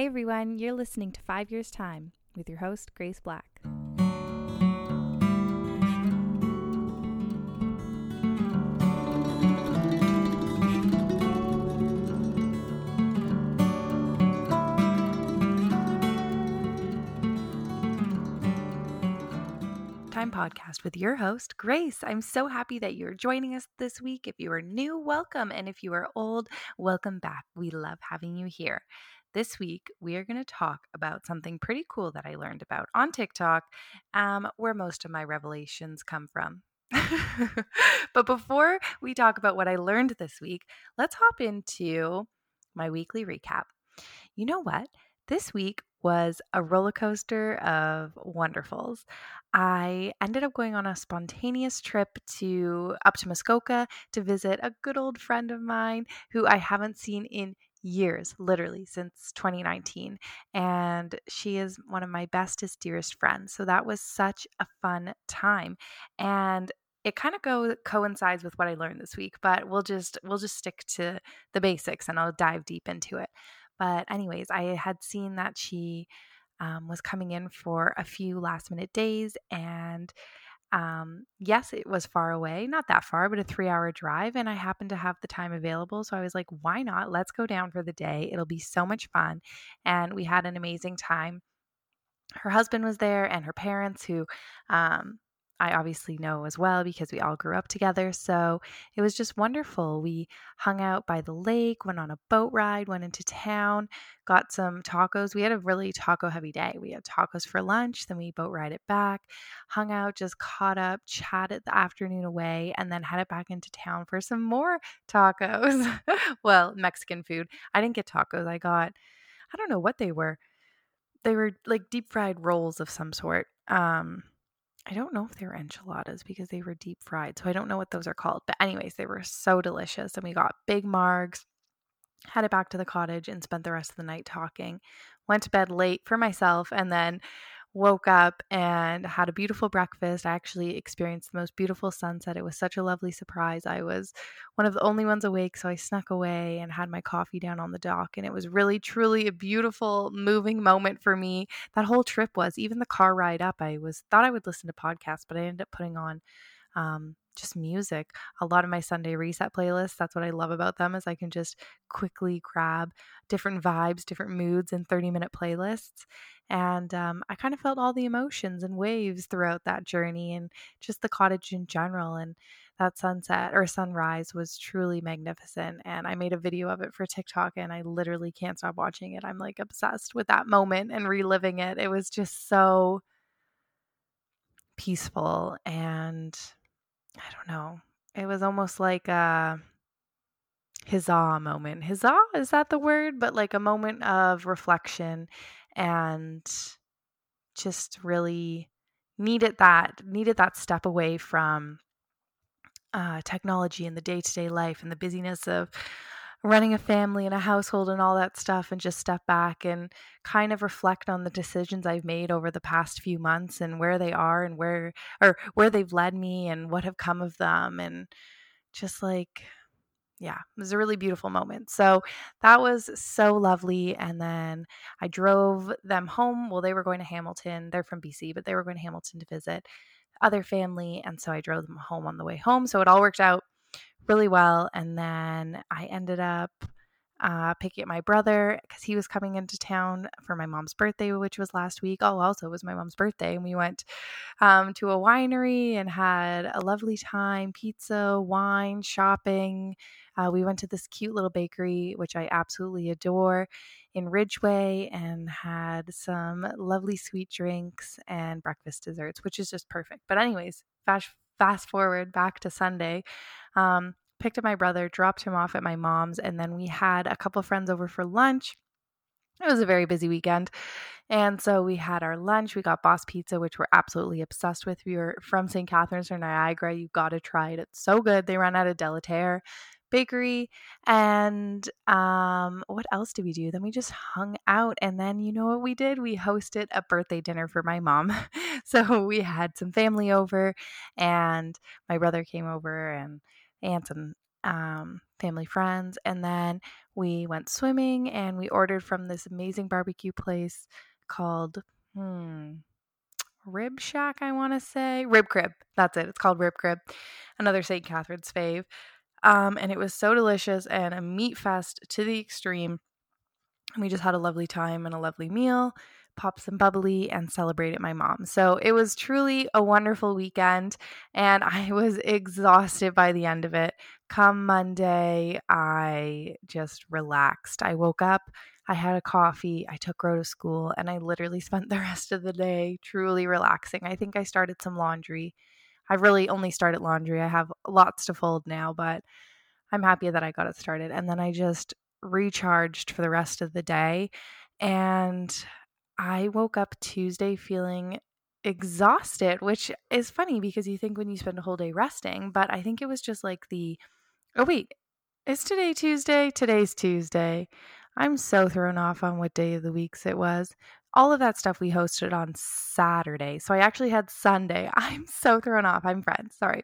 Hey everyone, you're listening to Five Years Time with your host, Grace Black. Time podcast with your host, Grace. I'm so happy that you're joining us this week. If you are new, welcome. And if you are old, welcome back. We love having you here. This week, we are going to talk about something pretty cool that I learned about on TikTok, um, where most of my revelations come from. but before we talk about what I learned this week, let's hop into my weekly recap. You know what? This week was a roller coaster of wonderfuls. I ended up going on a spontaneous trip to up to Muskoka to visit a good old friend of mine who I haven't seen in years, literally since 2019. And she is one of my bestest, dearest friends. So that was such a fun time. And it kind of go coincides with what I learned this week, but we'll just we'll just stick to the basics and I'll dive deep into it. But anyways, I had seen that she um, was coming in for a few last minute days and um, yes, it was far away, not that far, but a three hour drive. And I happened to have the time available. So I was like, why not? Let's go down for the day. It'll be so much fun. And we had an amazing time. Her husband was there and her parents, who um, I obviously know as well because we all grew up together. So it was just wonderful. We hung out by the lake, went on a boat ride, went into town, got some tacos. We had a really taco heavy day. We had tacos for lunch, then we boat ride it back, hung out, just caught up, chatted the afternoon away, and then headed back into town for some more tacos. well, Mexican food. I didn't get tacos. I got, I don't know what they were. They were like deep fried rolls of some sort. Um, I don't know if they were enchiladas because they were deep fried. So I don't know what those are called. But, anyways, they were so delicious. And we got big margs, headed back to the cottage, and spent the rest of the night talking. Went to bed late for myself and then woke up and had a beautiful breakfast. I actually experienced the most beautiful sunset. It was such a lovely surprise. I was one of the only ones awake, so I snuck away and had my coffee down on the dock. And it was really, truly a beautiful, moving moment for me. That whole trip was, even the car ride up, I was thought I would listen to podcasts, but I ended up putting on um, just music. A lot of my Sunday reset playlists, that's what I love about them is I can just quickly grab different vibes, different moods in 30 minute playlists. And um, I kind of felt all the emotions and waves throughout that journey and just the cottage in general. And that sunset or sunrise was truly magnificent. And I made a video of it for TikTok and I literally can't stop watching it. I'm like obsessed with that moment and reliving it. It was just so peaceful and I don't know. It was almost like a huzzah moment. Huzzah, is that the word? But like a moment of reflection and just really needed that needed that step away from uh, technology and the day-to-day life and the busyness of running a family and a household and all that stuff and just step back and kind of reflect on the decisions I've made over the past few months and where they are and where or where they've led me and what have come of them and just like yeah, it was a really beautiful moment. So that was so lovely. And then I drove them home. Well, they were going to Hamilton. They're from BC, but they were going to Hamilton to visit other family. And so I drove them home on the way home. So it all worked out really well. And then I ended up uh, picking up my brother because he was coming into town for my mom's birthday, which was last week. Oh, also it was my mom's birthday, and we went um, to a winery and had a lovely time: pizza, wine, shopping. Uh, we went to this cute little bakery, which I absolutely adore, in Ridgeway, and had some lovely sweet drinks and breakfast desserts, which is just perfect. But anyways, fast fast forward back to Sunday. Um, picked up my brother, dropped him off at my mom's, and then we had a couple friends over for lunch. It was a very busy weekend. And so we had our lunch. We got Boss Pizza, which we're absolutely obsessed with. We were from St. Catharines or Niagara. You've got to try it. It's so good. They run out of Delaterre bakery. And um, what else did we do? Then we just hung out. And then you know what we did? We hosted a birthday dinner for my mom. so we had some family over, and my brother came over, and aunts and um, family friends. And then we went swimming and we ordered from this amazing barbecue place called hmm, Rib Shack, I want to say. Rib Crib. That's it. It's called Rib Crib. Another St. Catharines fave. Um, and it was so delicious and a meat fest to the extreme. And we just had a lovely time and a lovely meal pop some bubbly, and celebrated my mom. So it was truly a wonderful weekend, and I was exhausted by the end of it. Come Monday, I just relaxed. I woke up, I had a coffee, I took Ro to school, and I literally spent the rest of the day truly relaxing. I think I started some laundry. I really only started laundry. I have lots to fold now, but I'm happy that I got it started. And then I just recharged for the rest of the day. And I woke up Tuesday feeling exhausted, which is funny because you think when you spend a whole day resting, but I think it was just like the oh wait, is today Tuesday? Today's Tuesday. I'm so thrown off on what day of the weeks it was. All of that stuff we hosted on Saturday. So I actually had Sunday. I'm so thrown off. I'm friends. Sorry.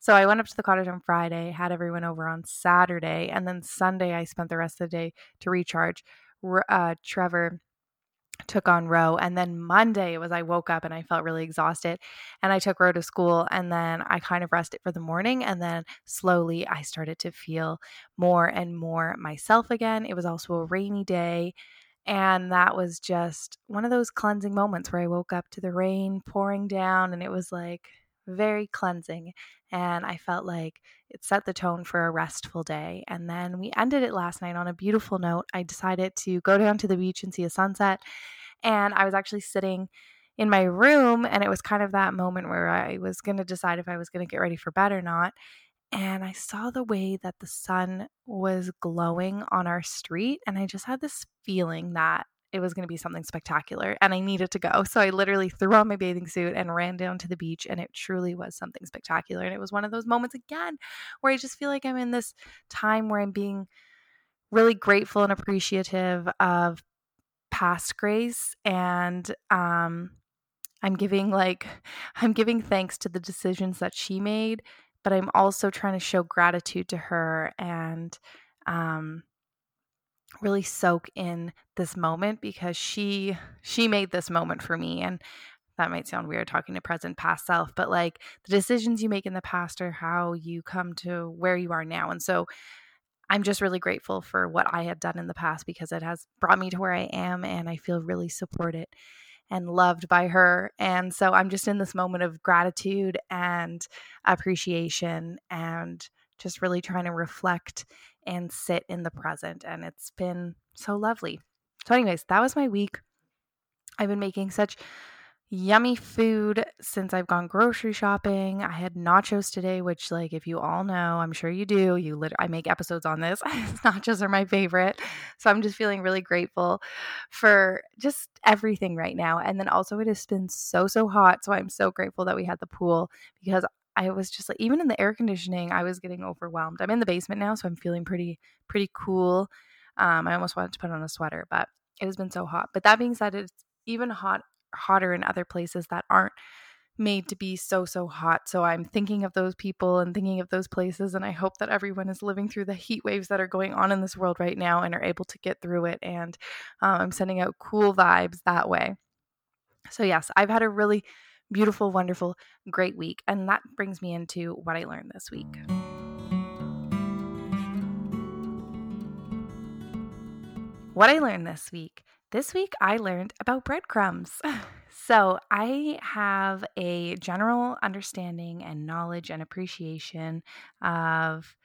So I went up to the cottage on Friday, had everyone over on Saturday, and then Sunday I spent the rest of the day to recharge. Uh, Trevor took on Ro. And then Monday was I woke up and I felt really exhausted. And I took Ro to school and then I kind of rested for the morning. And then slowly I started to feel more and more myself again. It was also a rainy day. And that was just one of those cleansing moments where I woke up to the rain pouring down and it was like very cleansing. And I felt like it set the tone for a restful day. And then we ended it last night on a beautiful note. I decided to go down to the beach and see a sunset. And I was actually sitting in my room, and it was kind of that moment where I was going to decide if I was going to get ready for bed or not. And I saw the way that the sun was glowing on our street. And I just had this feeling that it was going to be something spectacular and I needed to go. So I literally threw on my bathing suit and ran down to the beach and it truly was something spectacular. And it was one of those moments again where I just feel like I'm in this time where I'm being really grateful and appreciative of past grace and um I'm giving like I'm giving thanks to the decisions that she made, but I'm also trying to show gratitude to her and um really soak in this moment because she she made this moment for me and that might sound weird talking to present past self but like the decisions you make in the past are how you come to where you are now and so i'm just really grateful for what i had done in the past because it has brought me to where i am and i feel really supported and loved by her and so i'm just in this moment of gratitude and appreciation and just really trying to reflect and sit in the present. And it's been so lovely. So, anyways, that was my week. I've been making such yummy food since I've gone grocery shopping. I had nachos today, which, like, if you all know, I'm sure you do. You lit- I make episodes on this. nachos are my favorite, so I'm just feeling really grateful for just everything right now. And then also, it has been so so hot, so I'm so grateful that we had the pool because I was just like even in the air conditioning, I was getting overwhelmed. I'm in the basement now, so I'm feeling pretty pretty cool. Um, I almost wanted to put on a sweater, but it has been so hot. But that being said, it's even hot hotter in other places that aren't made to be so so hot. So I'm thinking of those people and thinking of those places, and I hope that everyone is living through the heat waves that are going on in this world right now and are able to get through it. And um, I'm sending out cool vibes that way. So yes, I've had a really beautiful, wonderful, great week. And that brings me into what I learned this week. What I learned this week. This week I learned about breadcrumbs. so I have a general understanding and knowledge and appreciation of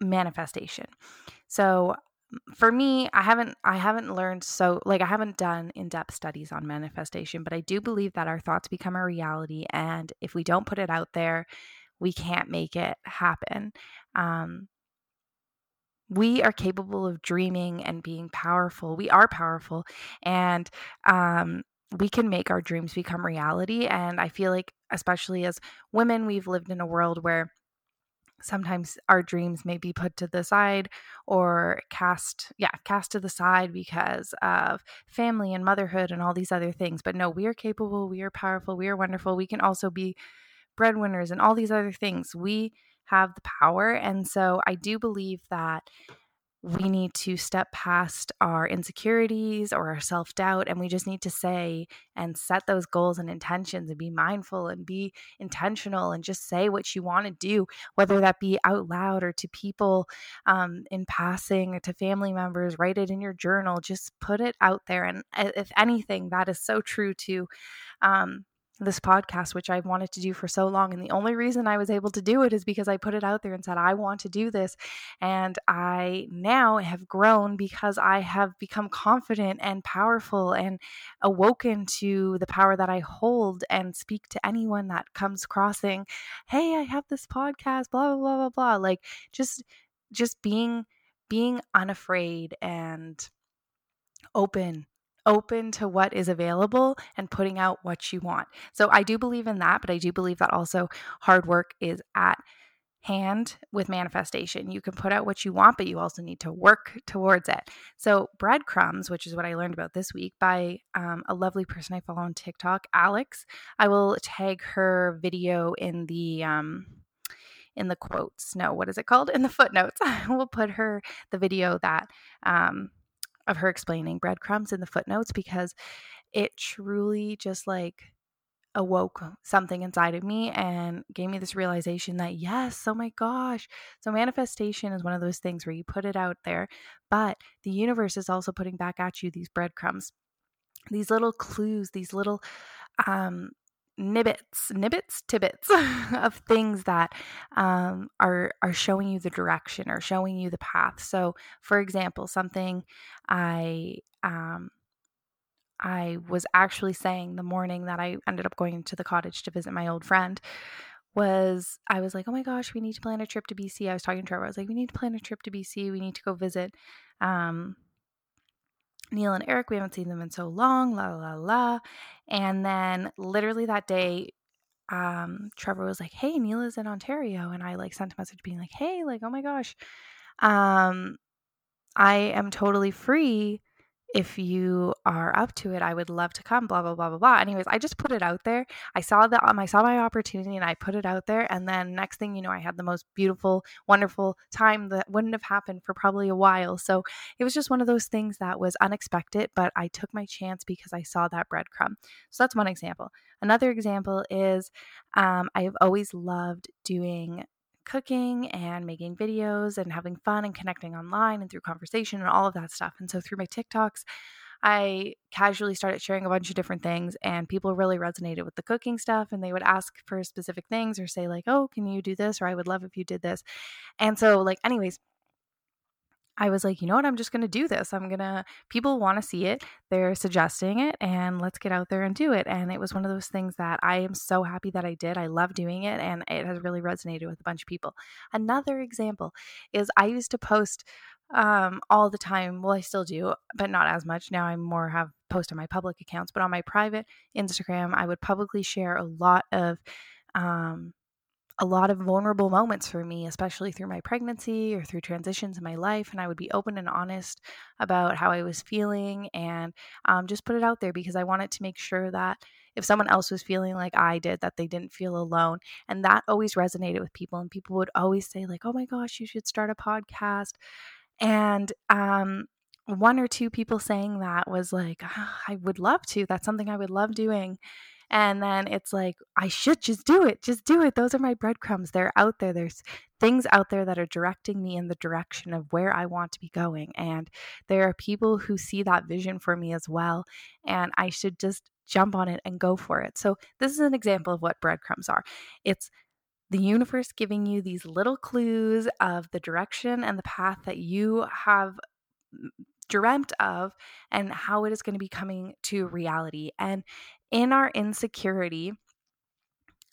manifestation. So for me i haven't i haven't learned so like i haven't done in-depth studies on manifestation but i do believe that our thoughts become a reality and if we don't put it out there we can't make it happen um, we are capable of dreaming and being powerful. We are powerful and um, we can make our dreams become reality and i feel like especially as women we've lived in a world where sometimes our dreams may be put to the side or cast yeah cast to the side because of family and motherhood and all these other things but no we are capable we are powerful we are wonderful we can also be breadwinners and all these other things. We have the power. And so I do believe that we need to step past our insecurities or our self doubt, and we just need to say and set those goals and intentions and be mindful and be intentional and just say what you want to do, whether that be out loud or to people um, in passing or to family members. Write it in your journal, just put it out there. And uh, if anything, that is so true to um, this podcast, which I've wanted to do for so long. And the only reason I was able to do it is because I put it out there and said, I want to do this. And I now have grown because I have become confident and powerful and awoken to the power that I hold and speak to anyone that comes crossing, hey, I have this podcast, blah, blah, blah, blah, blah. Like just just being being unafraid and open open to what is available and putting out what you want. So I do believe in that, but I do believe that also hard work is at hand with manifestation. You can put out what you want, but you also need to work towards it. So, breadcrumbs, which is what I learned about this week by um, a lovely person I follow on TikTok, Alex. I will tag her video in the um, in the quotes. No, what is it called? In the footnotes. I will put her the video that um, of her explaining breadcrumbs in the footnotes because it truly just like awoke something inside of me and gave me this realization that yes, oh my gosh. So manifestation is one of those things where you put it out there, but the universe is also putting back at you these breadcrumbs, these little clues, these little um nibbits, nibbits, tibbits of things that um, are are showing you the direction or showing you the path. So, for example, something I um, I was actually saying the morning that I ended up going to the cottage to visit my old friend was I was like, oh my gosh, we need to plan a trip to BC. I was talking to Trevor. I was like, we need to plan a trip to BC. We need to go visit um, Neil and Eric, we haven't seen them in so long, la la la. And then literally that day, um, Trevor was like, Hey, Neil is in Ontario. And I like sent a message being like, Hey, like, oh my gosh. Um, I am totally free if you are up to it, I would love to come, blah, blah, blah, blah, blah. Anyways, I just put it out there. I saw the um, I saw my opportunity and I put it out there. And then next thing you know, I had the most beautiful, wonderful time that wouldn't have happened for probably a while. So it was just one of those things that was unexpected, but I took my chance because I saw that breadcrumb. So that's one example. Another example is um, I have always loved doing cooking and making videos and having fun and connecting online and through conversation and all of that stuff. And so through my TikToks, I casually started sharing a bunch of different things, and people really resonated with the cooking stuff. And they would ask for specific things or say, like, oh, can you do this? Or I would love if you did this. And so, like, anyways, I was like, you know what? I'm just going to do this. I'm going to, people want to see it. They're suggesting it, and let's get out there and do it. And it was one of those things that I am so happy that I did. I love doing it, and it has really resonated with a bunch of people. Another example is I used to post um, all the time. Well, I still do, but not as much. Now I more have post on my public accounts, but on my private Instagram, I would publicly share a lot of um, a lot of vulnerable moments for me, especially through my pregnancy or through transitions in my life. And I would be open and honest about how I was feeling and um, just put it out there because I wanted to make sure that if someone else was feeling like I did, that they didn't feel alone. And that always resonated with people. And people would always say, like, oh my gosh, you should start a podcast. And um, one or two people saying that was like, oh, I would love to. That's something I would love doing. And then it's like, I should just do it. Just do it. Those are my breadcrumbs. They're out there. There's things out there that are directing me in the direction of where I want to be going. And there are people who see that vision for me as well. And I should just jump on it and go for it. So, this is an example of what breadcrumbs are it's the universe giving you these little clues of the direction and the path that you have dreamt of and how it is going to be coming to reality. And in our insecurity,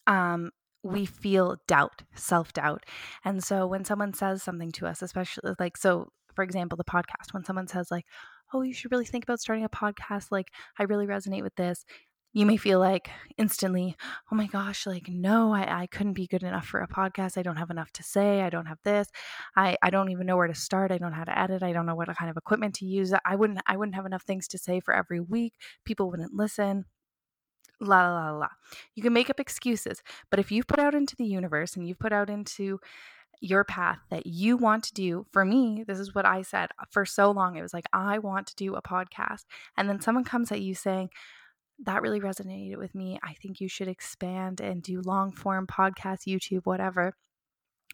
um, we feel doubt, self doubt. And so when someone says something to us, especially like, so for example, the podcast, when someone says, like, oh, you should really think about starting a podcast, like, I really resonate with this, you may feel like instantly, oh my gosh, like, no, I, I couldn't be good enough for a podcast. I don't have enough to say. I don't have this. I, I don't even know where to start. I don't know how to edit. I don't know what kind of equipment to use. I wouldn't I wouldn't have enough things to say for every week. People wouldn't listen. La la la la. You can make up excuses, but if you've put out into the universe and you've put out into your path that you want to do. For me, this is what I said uh, for so long. It was like, I want to do a podcast. And then someone comes at you saying, that really resonated with me. I think you should expand and do long form podcasts, YouTube, whatever.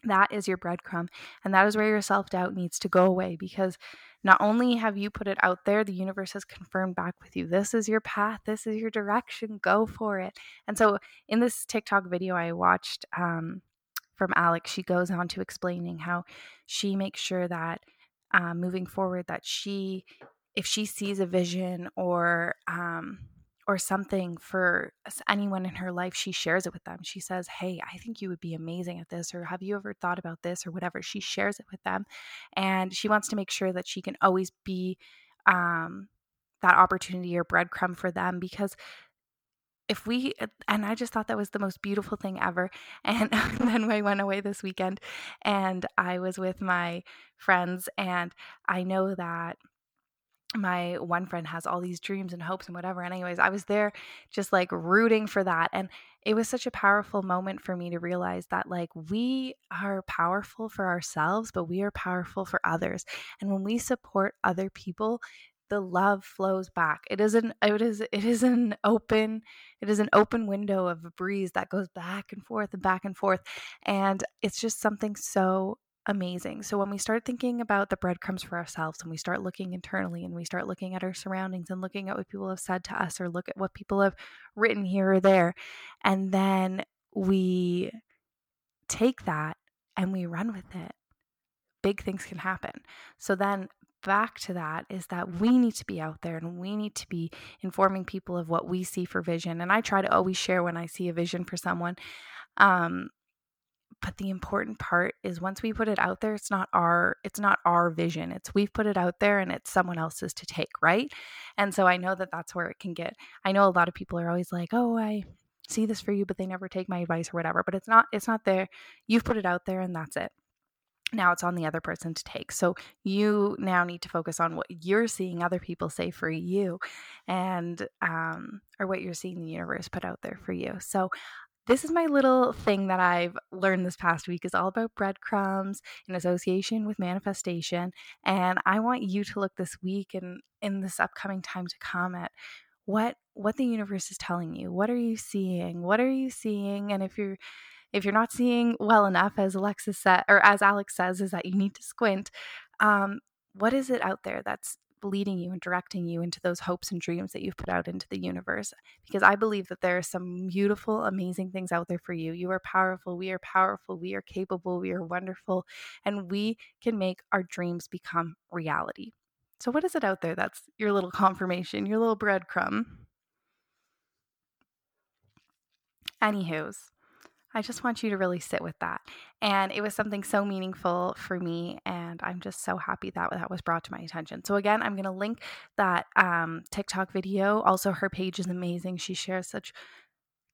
That is your breadcrumb. And that is where your self doubt needs to go away because not only have you put it out there, the universe has confirmed back with you this is your path, this is your direction, go for it. And so in this TikTok video I watched, um, from Alex, she goes on to explaining how she makes sure that um, moving forward, that she, if she sees a vision or um, or something for anyone in her life, she shares it with them. She says, Hey, I think you would be amazing at this, or have you ever thought about this, or whatever. She shares it with them. And she wants to make sure that she can always be um, that opportunity or breadcrumb for them because if we uh, and I just thought that was the most beautiful thing ever. And then we went away this weekend and I was with my friends and I know that my one friend has all these dreams and hopes and whatever. And anyways, I was there just like rooting for that. And it was such a powerful moment for me to realize that like we are powerful for ourselves, but we are powerful for others. And when we support other people, the love flows back. It is an it is it is an open it is an open window of a breeze that goes back and forth and back and forth and it's just something so amazing. So when we start thinking about the breadcrumbs for ourselves and we start looking internally and we start looking at our surroundings and looking at what people have said to us or look at what people have written here or there and then we take that and we run with it big things can happen. So then back to that is that we need to be out there and we need to be informing people of what we see for vision. And I try to always share when I see a vision for someone. Um, but the important part is once we put it out there it's not our it's not our vision it's we've put it out there and it's someone else's to take right and so i know that that's where it can get i know a lot of people are always like oh i see this for you but they never take my advice or whatever but it's not it's not there you've put it out there and that's it now it's on the other person to take. So you now need to focus on what you're seeing other people say for you and um or what you're seeing the universe put out there for you. So this is my little thing that I've learned this past week is all about breadcrumbs in association with manifestation. And I want you to look this week and in this upcoming time to come at what what the universe is telling you. What are you seeing? What are you seeing? And if you're if you're not seeing well enough, as Alexis said, or as Alex says, is that you need to squint. Um, what is it out there that's leading you and directing you into those hopes and dreams that you've put out into the universe? Because I believe that there are some beautiful, amazing things out there for you. You are powerful. We are powerful. We are capable. We are wonderful. And we can make our dreams become reality. So, what is it out there that's your little confirmation, your little breadcrumb? Anywho's, I just want you to really sit with that. And it was something so meaningful for me. And I'm just so happy that that was brought to my attention. So, again, I'm going to link that um, TikTok video. Also, her page is amazing. She shares such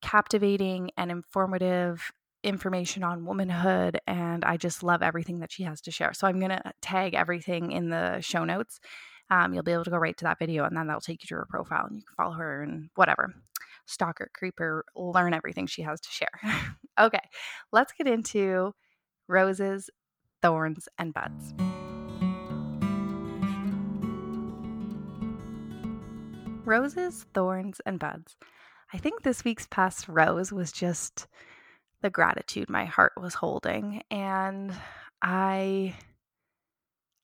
captivating and informative information on womanhood. And I just love everything that she has to share. So, I'm going to tag everything in the show notes. Um, you'll be able to go right to that video and then that'll take you to her profile and you can follow her and whatever stalker, creeper, learn everything she has to share. okay, let's get into roses, thorns, and buds. Roses, thorns, and buds. I think this week's past rose was just the gratitude my heart was holding. And I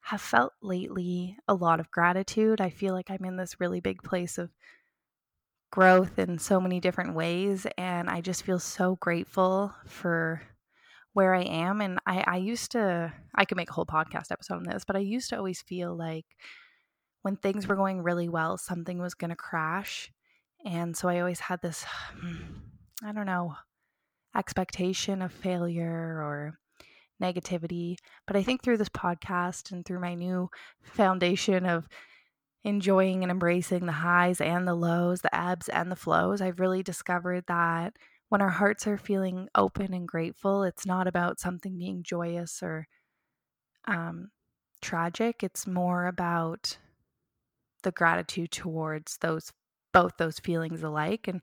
have felt lately a lot of gratitude. I feel like I'm in this really big place of growth in so many different ways. And I just feel so grateful for where I am. And I, I used to, I could make a whole podcast episode on this, but I used to always feel like when things were going really well, something was going to crash. And so I always had this, I don't know, expectation of failure or negativity. But I think through this podcast and through my new foundation of enjoying and embracing the highs and the lows, the ebbs and the flows, I've really discovered that when our hearts are feeling open and grateful, it's not about something being joyous or um, tragic. It's more about the gratitude towards those both those feelings alike. And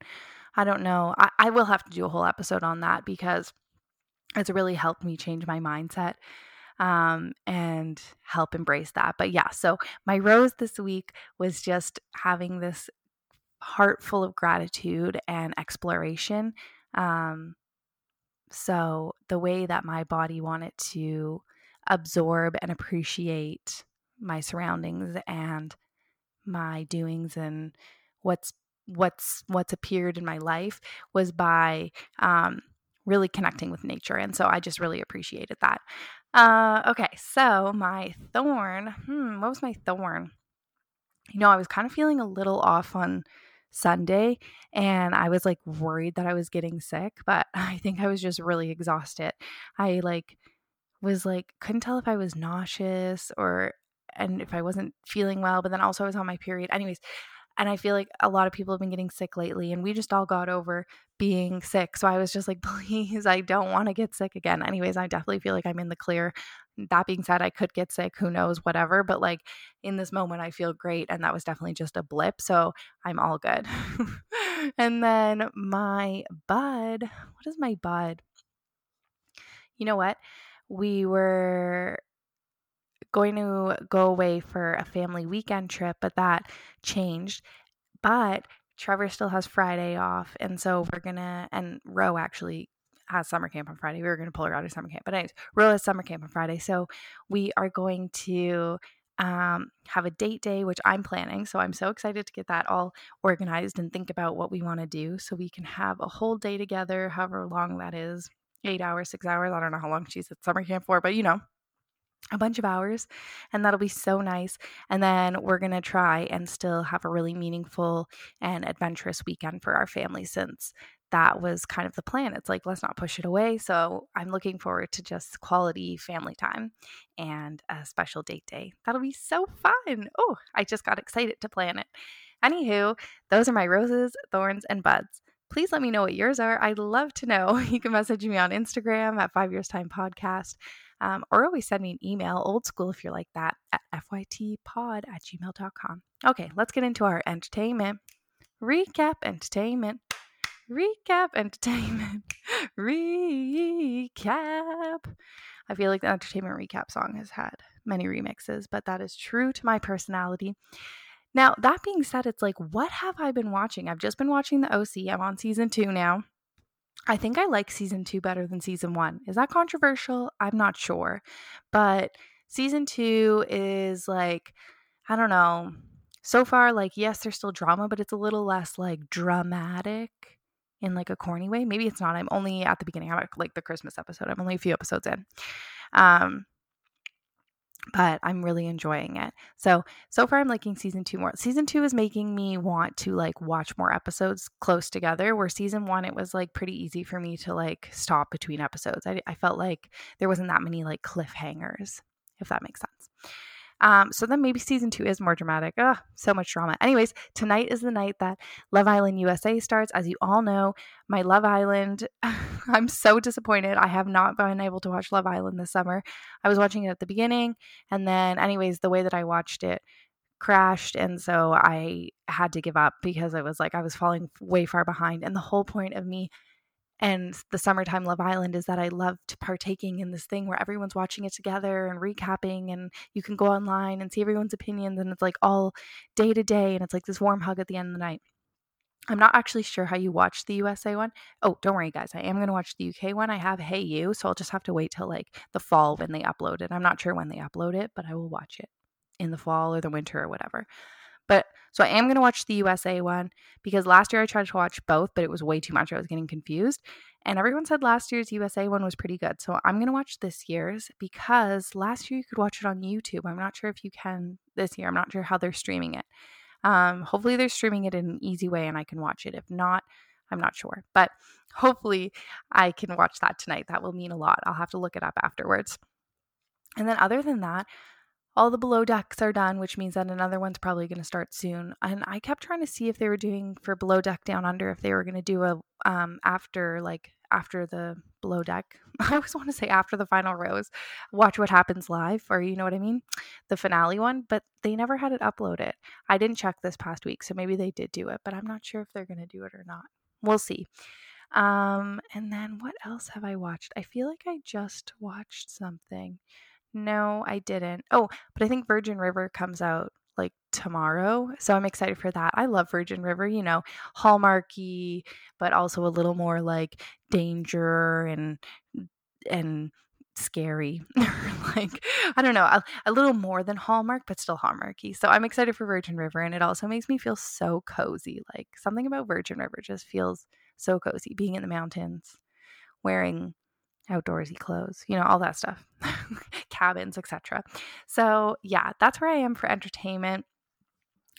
I don't know, I, I will have to do a whole episode on that because it's really helped me change my mindset um, and help embrace that. But yeah, so my rose this week was just having this heart full of gratitude and exploration. Um, so the way that my body wanted to absorb and appreciate my surroundings and my doings and what's what's what's appeared in my life was by um, really connecting with nature and so i just really appreciated that uh, okay so my thorn hmm what was my thorn you know i was kind of feeling a little off on sunday and i was like worried that i was getting sick but i think i was just really exhausted i like was like couldn't tell if i was nauseous or and if I wasn't feeling well, but then also I was on my period. Anyways, and I feel like a lot of people have been getting sick lately, and we just all got over being sick. So I was just like, please, I don't want to get sick again. Anyways, I definitely feel like I'm in the clear. That being said, I could get sick, who knows, whatever. But like in this moment, I feel great. And that was definitely just a blip. So I'm all good. and then my bud, what is my bud? You know what? We were going to go away for a family weekend trip, but that changed. But Trevor still has Friday off, and so we're gonna and Ro actually has summer camp on Friday. We were gonna pull her out of summer camp, but anyways, Ro has summer camp on Friday, so we are going to um, have a date day, which I'm planning. So I'm so excited to get that all organized and think about what we want to do, so we can have a whole day together, however long that is, eight hours, six hours. I don't know how long she's at summer camp for, but you know, a bunch of hours and that'll be so nice and then we're going to try and still have a really meaningful and adventurous weekend for our family since that was kind of the plan. It's like let's not push it away. So i'm looking forward to just quality family time and a special date day. That'll be so fun! Oh i just got excited to plan it. Anywho those are my roses thorns and buds. Please let me know what yours are. I'd love to know. You can message me on instagram at five years time podcast um, or always send me an email, old school if you're like that, at fytpod at gmail.com. Okay, let's get into our entertainment. Recap entertainment. Recap entertainment. recap. I feel like the entertainment recap song has had many remixes, but that is true to my personality. Now, that being said, it's like, what have I been watching? I've just been watching the OC. I'm on season two now. I think I like season two better than season one. Is that controversial? I'm not sure. But season two is like, I don't know. So far, like, yes, there's still drama, but it's a little less like dramatic in like a corny way. Maybe it's not. I'm only at the beginning. I'm like the Christmas episode. I'm only a few episodes in. Um, but I'm really enjoying it. So, so far I'm liking season 2 more. Season 2 is making me want to like watch more episodes close together where season 1 it was like pretty easy for me to like stop between episodes. I I felt like there wasn't that many like cliffhangers if that makes sense. Um, so then maybe season two is more dramatic. Ugh, so much drama. Anyways, tonight is the night that Love Island USA starts. As you all know, my Love Island, I'm so disappointed. I have not been able to watch Love Island this summer. I was watching it at the beginning, and then, anyways, the way that I watched it, crashed and so I had to give up because it was like I was falling way far behind and the whole point of me and the summertime love island is that i loved partaking in this thing where everyone's watching it together and recapping and you can go online and see everyone's opinions and it's like all day to day and it's like this warm hug at the end of the night. I'm not actually sure how you watch the usa one. Oh, don't worry guys i am going to watch the uk one. I have Hayu so i'll just have to wait till like the fall when they upload it. I'm not sure when they upload it but i will watch it in the fall or the winter or whatever. But so I am going to watch the USA one because last year I tried to watch both, but it was way too much. I was getting confused. And everyone said last year's USA one was pretty good. So I'm going to watch this year's because last year you could watch it on YouTube. I'm not sure if you can this year. I'm not sure how they're streaming it. Um, hopefully they're streaming it in an easy way and I can watch it. If not, I'm not sure. But hopefully I can watch that tonight. That will mean a lot. I'll have to look it up afterwards. And then other than that, all the below decks are done, which means that another one's probably going to start soon. And I kept trying to see if they were doing for below deck down under if they were going to do a um after like after the below deck. I always want to say after the final rose, watch what happens live, or you know what I mean? The finale one, but they never had it uploaded. I didn't check this past week, so maybe they did do it, but I'm not sure if they're going to do it or not. We'll see. Um, and then what else have I watched? I feel like I just watched something. No, I didn't. Oh, but I think Virgin River comes out like tomorrow. So I'm excited for that. I love Virgin River, you know, hallmarky, but also a little more like danger and and scary like i don't know a, a, little more than hallmark but still hallmarky so i'm excited for virgin river and it also makes me feel so cozy like something about virgin river just feels so cozy being in the mountains wearing outdoorsy clothes, you know, all that stuff, cabins, etc. So, yeah, that's where I am for entertainment.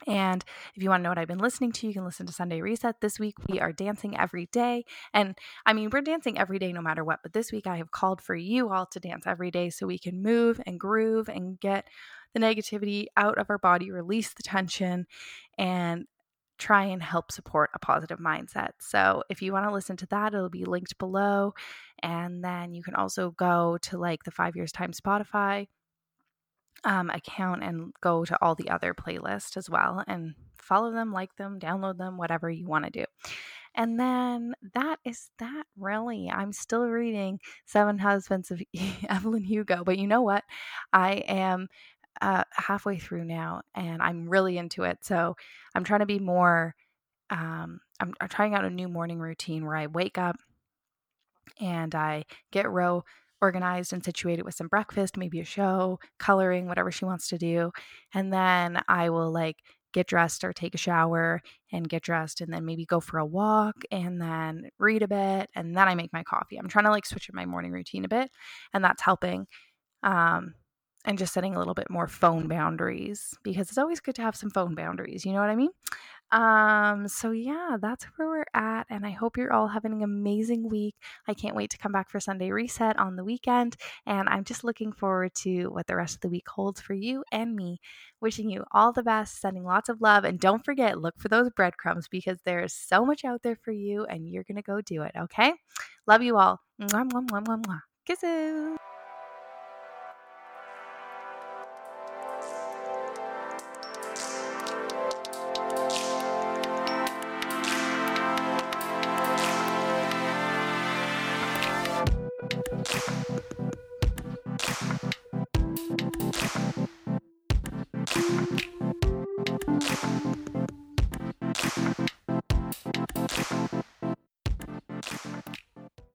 And if you want to know what I've been listening to, you can listen to Sunday Reset. This week we are dancing every day. And I mean, we're dancing every day no matter what, but this week I have called for you all to dance every day so we can move and groove and get the negativity out of our body, release the tension, and try and help support a positive mindset. So if you want to listen to that, it'll be linked below. And then you can also go to like the five years time Spotify um, account and go to all the other playlists as well and follow them, like them, download them, whatever you want to do. And then that is that really. I'm still reading Seven Husbands of Evelyn Hugo, but you know what? I am uh, halfway through now and I'm really into it. So I'm trying to be more, um, I'm, I'm trying out a new morning routine where I wake up and I get Ro organized and situated with some breakfast, maybe a show, coloring, whatever she wants to do. And then I will like get dressed or take a shower and get dressed and then maybe go for a walk and then read a bit and then I make my coffee. I'm trying to like switch up my morning routine a bit and that's helping. Um, and just setting a little bit more phone boundaries because it's always good to have some phone boundaries. You know what I mean? Um, so yeah, that's where we're at. And I hope you're all having an amazing week. I can't wait to come back for Sunday reset on the weekend. And I'm just looking forward to what the rest of the week holds for you and me. Wishing you all the best, sending lots of love. And don't forget, look for those breadcrumbs because there is so much out there for you and you're going to go do it. Okay. Love you all. Mwah, mwah, mwah, mwah, mwah. Kisses.